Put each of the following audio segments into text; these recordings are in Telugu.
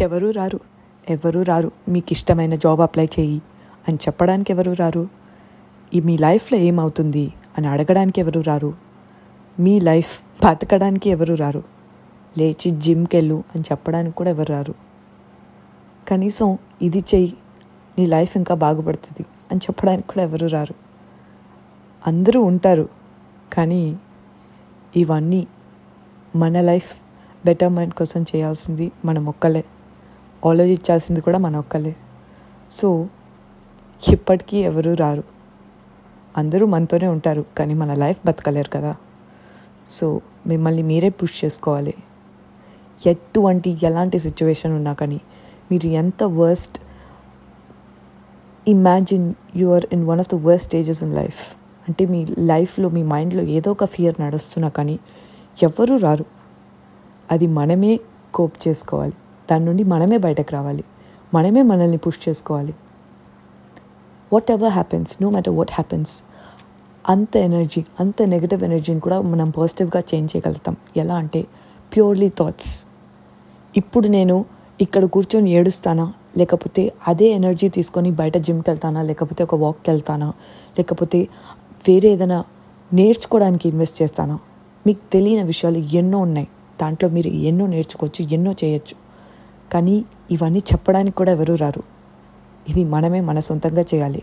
ఎవరూ రారు. ఎవరూ రారు. మీకు ఇష్టమైన జాబ్ అప్లై చేయి అని చెప్పడానికి ఎవరు రారు. ఈ మీ లైఫ్లో ఏమవుతుంది అని అడగడానికి ఎవరు రారు. మీ లైఫ్ బతకడానికి ఎవరు రారు. లేచి జిమ్కి వెళ్ళు అని చెప్పడానికి కూడా ఎవరు రారు. కనీసం ఇది చెయ్యి నీ లైఫ్ ఇంకా బాగుపడుతుంది అని చెప్పడానికి కూడా ఎవరు రారు. అందరూ ఉంటారు. కానీ ఇవన్నీ మన లైఫ్ బెటర్మెంట్ కోసం చేయాల్సింది మనం ఒక్కలే ఆలోచించాల్సింది కూడా మన ఒక్కలే సో ఇప్పటికీ ఎవరు రారు. అందరూ మనతోనే ఉంటారు కానీ మన లైఫ్ బతకలేరు కదా. సో మిమ్మల్ని మీరే పుష్ చేసుకోవాలి. ఎటువంటి ఎలాంటి సిచ్యువేషన్ ఉన్నా కానీ మీరు ఎంత worst imagine you are in one of the worst stages in life. అంటే మీ లైఫ్లో మీ మైండ్లో ఏదో ఒక ఫియర్ నడుస్తున్నా కానీ ఎవ్వరూ రారు. అది మనమే కోప్ చేసుకోవాలి. దాని నుండి మనమే బయటకు రావాలి. మనమే మనల్ని పుష్ చేసుకోవాలి. Whatever happens no matter what happens అంత ఎనర్జీ అంత నెగటివ్ ఎనర్జీని కూడా మనం పాజిటివ్గా చేంజ్ చేయగలుగుతాం. ఎలా అంటే ప్యూర్లీ థాట్స్ ఇప్పుడు నేను ఇక్కడ కూర్చొని ఏడుస్తానా? లేకపోతే అదే ఎనర్జీ తీసుకొని బయట జిమ్కి వెళ్తానా? లేకపోతే ఒక వాక్కి వెళ్తానా? లేకపోతే వేరే ఏదైనా నేర్చుకోవడానికి ఇన్వెస్ట్ చేస్తానా? మీకు తెలియని విషయాలు ఎన్నో ఉన్నాయి. దాంట్లో మీరు ఎన్నో నేర్చుకోవచ్చు ఎన్నో చేయొచ్చు. కానీ ఇవన్నీ చెప్పడానికి కూడా ఎవరు రారు. ఇది మనమే మన సొంతంగా చేయాలి.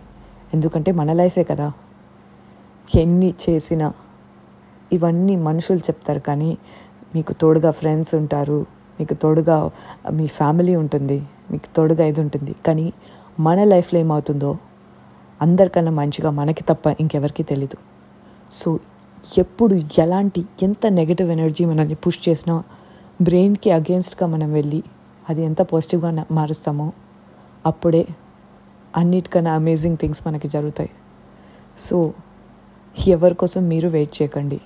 ఎందుకంటే మన లైఫే కదా. ఎన్ని చేసినా ఇవన్నీ మనుషులు చెప్తారు కానీ మీకు తోడుగా ఫ్రెండ్స్ ఉంటారు మీకు తోడుగా మీ ఫ్యామిలీ ఉంటుంది మీకు తోడుగా ఇది ఉంటుంది. కానీ మన లైఫ్లో ఏమవుతుందో అందరికన్నా మంచిగా మనకి తప్ప ఇంకెవరికి తెలీదు. సో ఎప్పుడు ఎలాంటి ఎంత నెగటివ్ ఎనర్జీ మనల్ని పుష్ చేసినా బ్రెయిన్కి అగేన్స్ట్గా మనం వెళ్ళి అది ఎంత పాజిటివ్గా మారుస్తామో అప్పుడే అన్నిటికన్నా అమేజింగ్ థింగ్స్ మనకి జరుగుతాయి. సో ఎవరి కోసం మీరు వెయిట్ చేయకండి.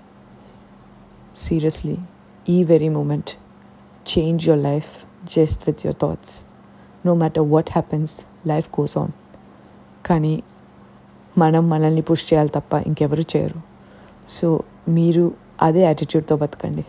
సీరియస్లీ ఈ very moment change your life just with your thoughts no matter what happens life goes on కానీ మనం మనల్ని పుష్ చేయాలి తప్ప ఇంకెవరు చేయరు. సో మీరు అదే యాటిట్యూడ్తో బతకండి.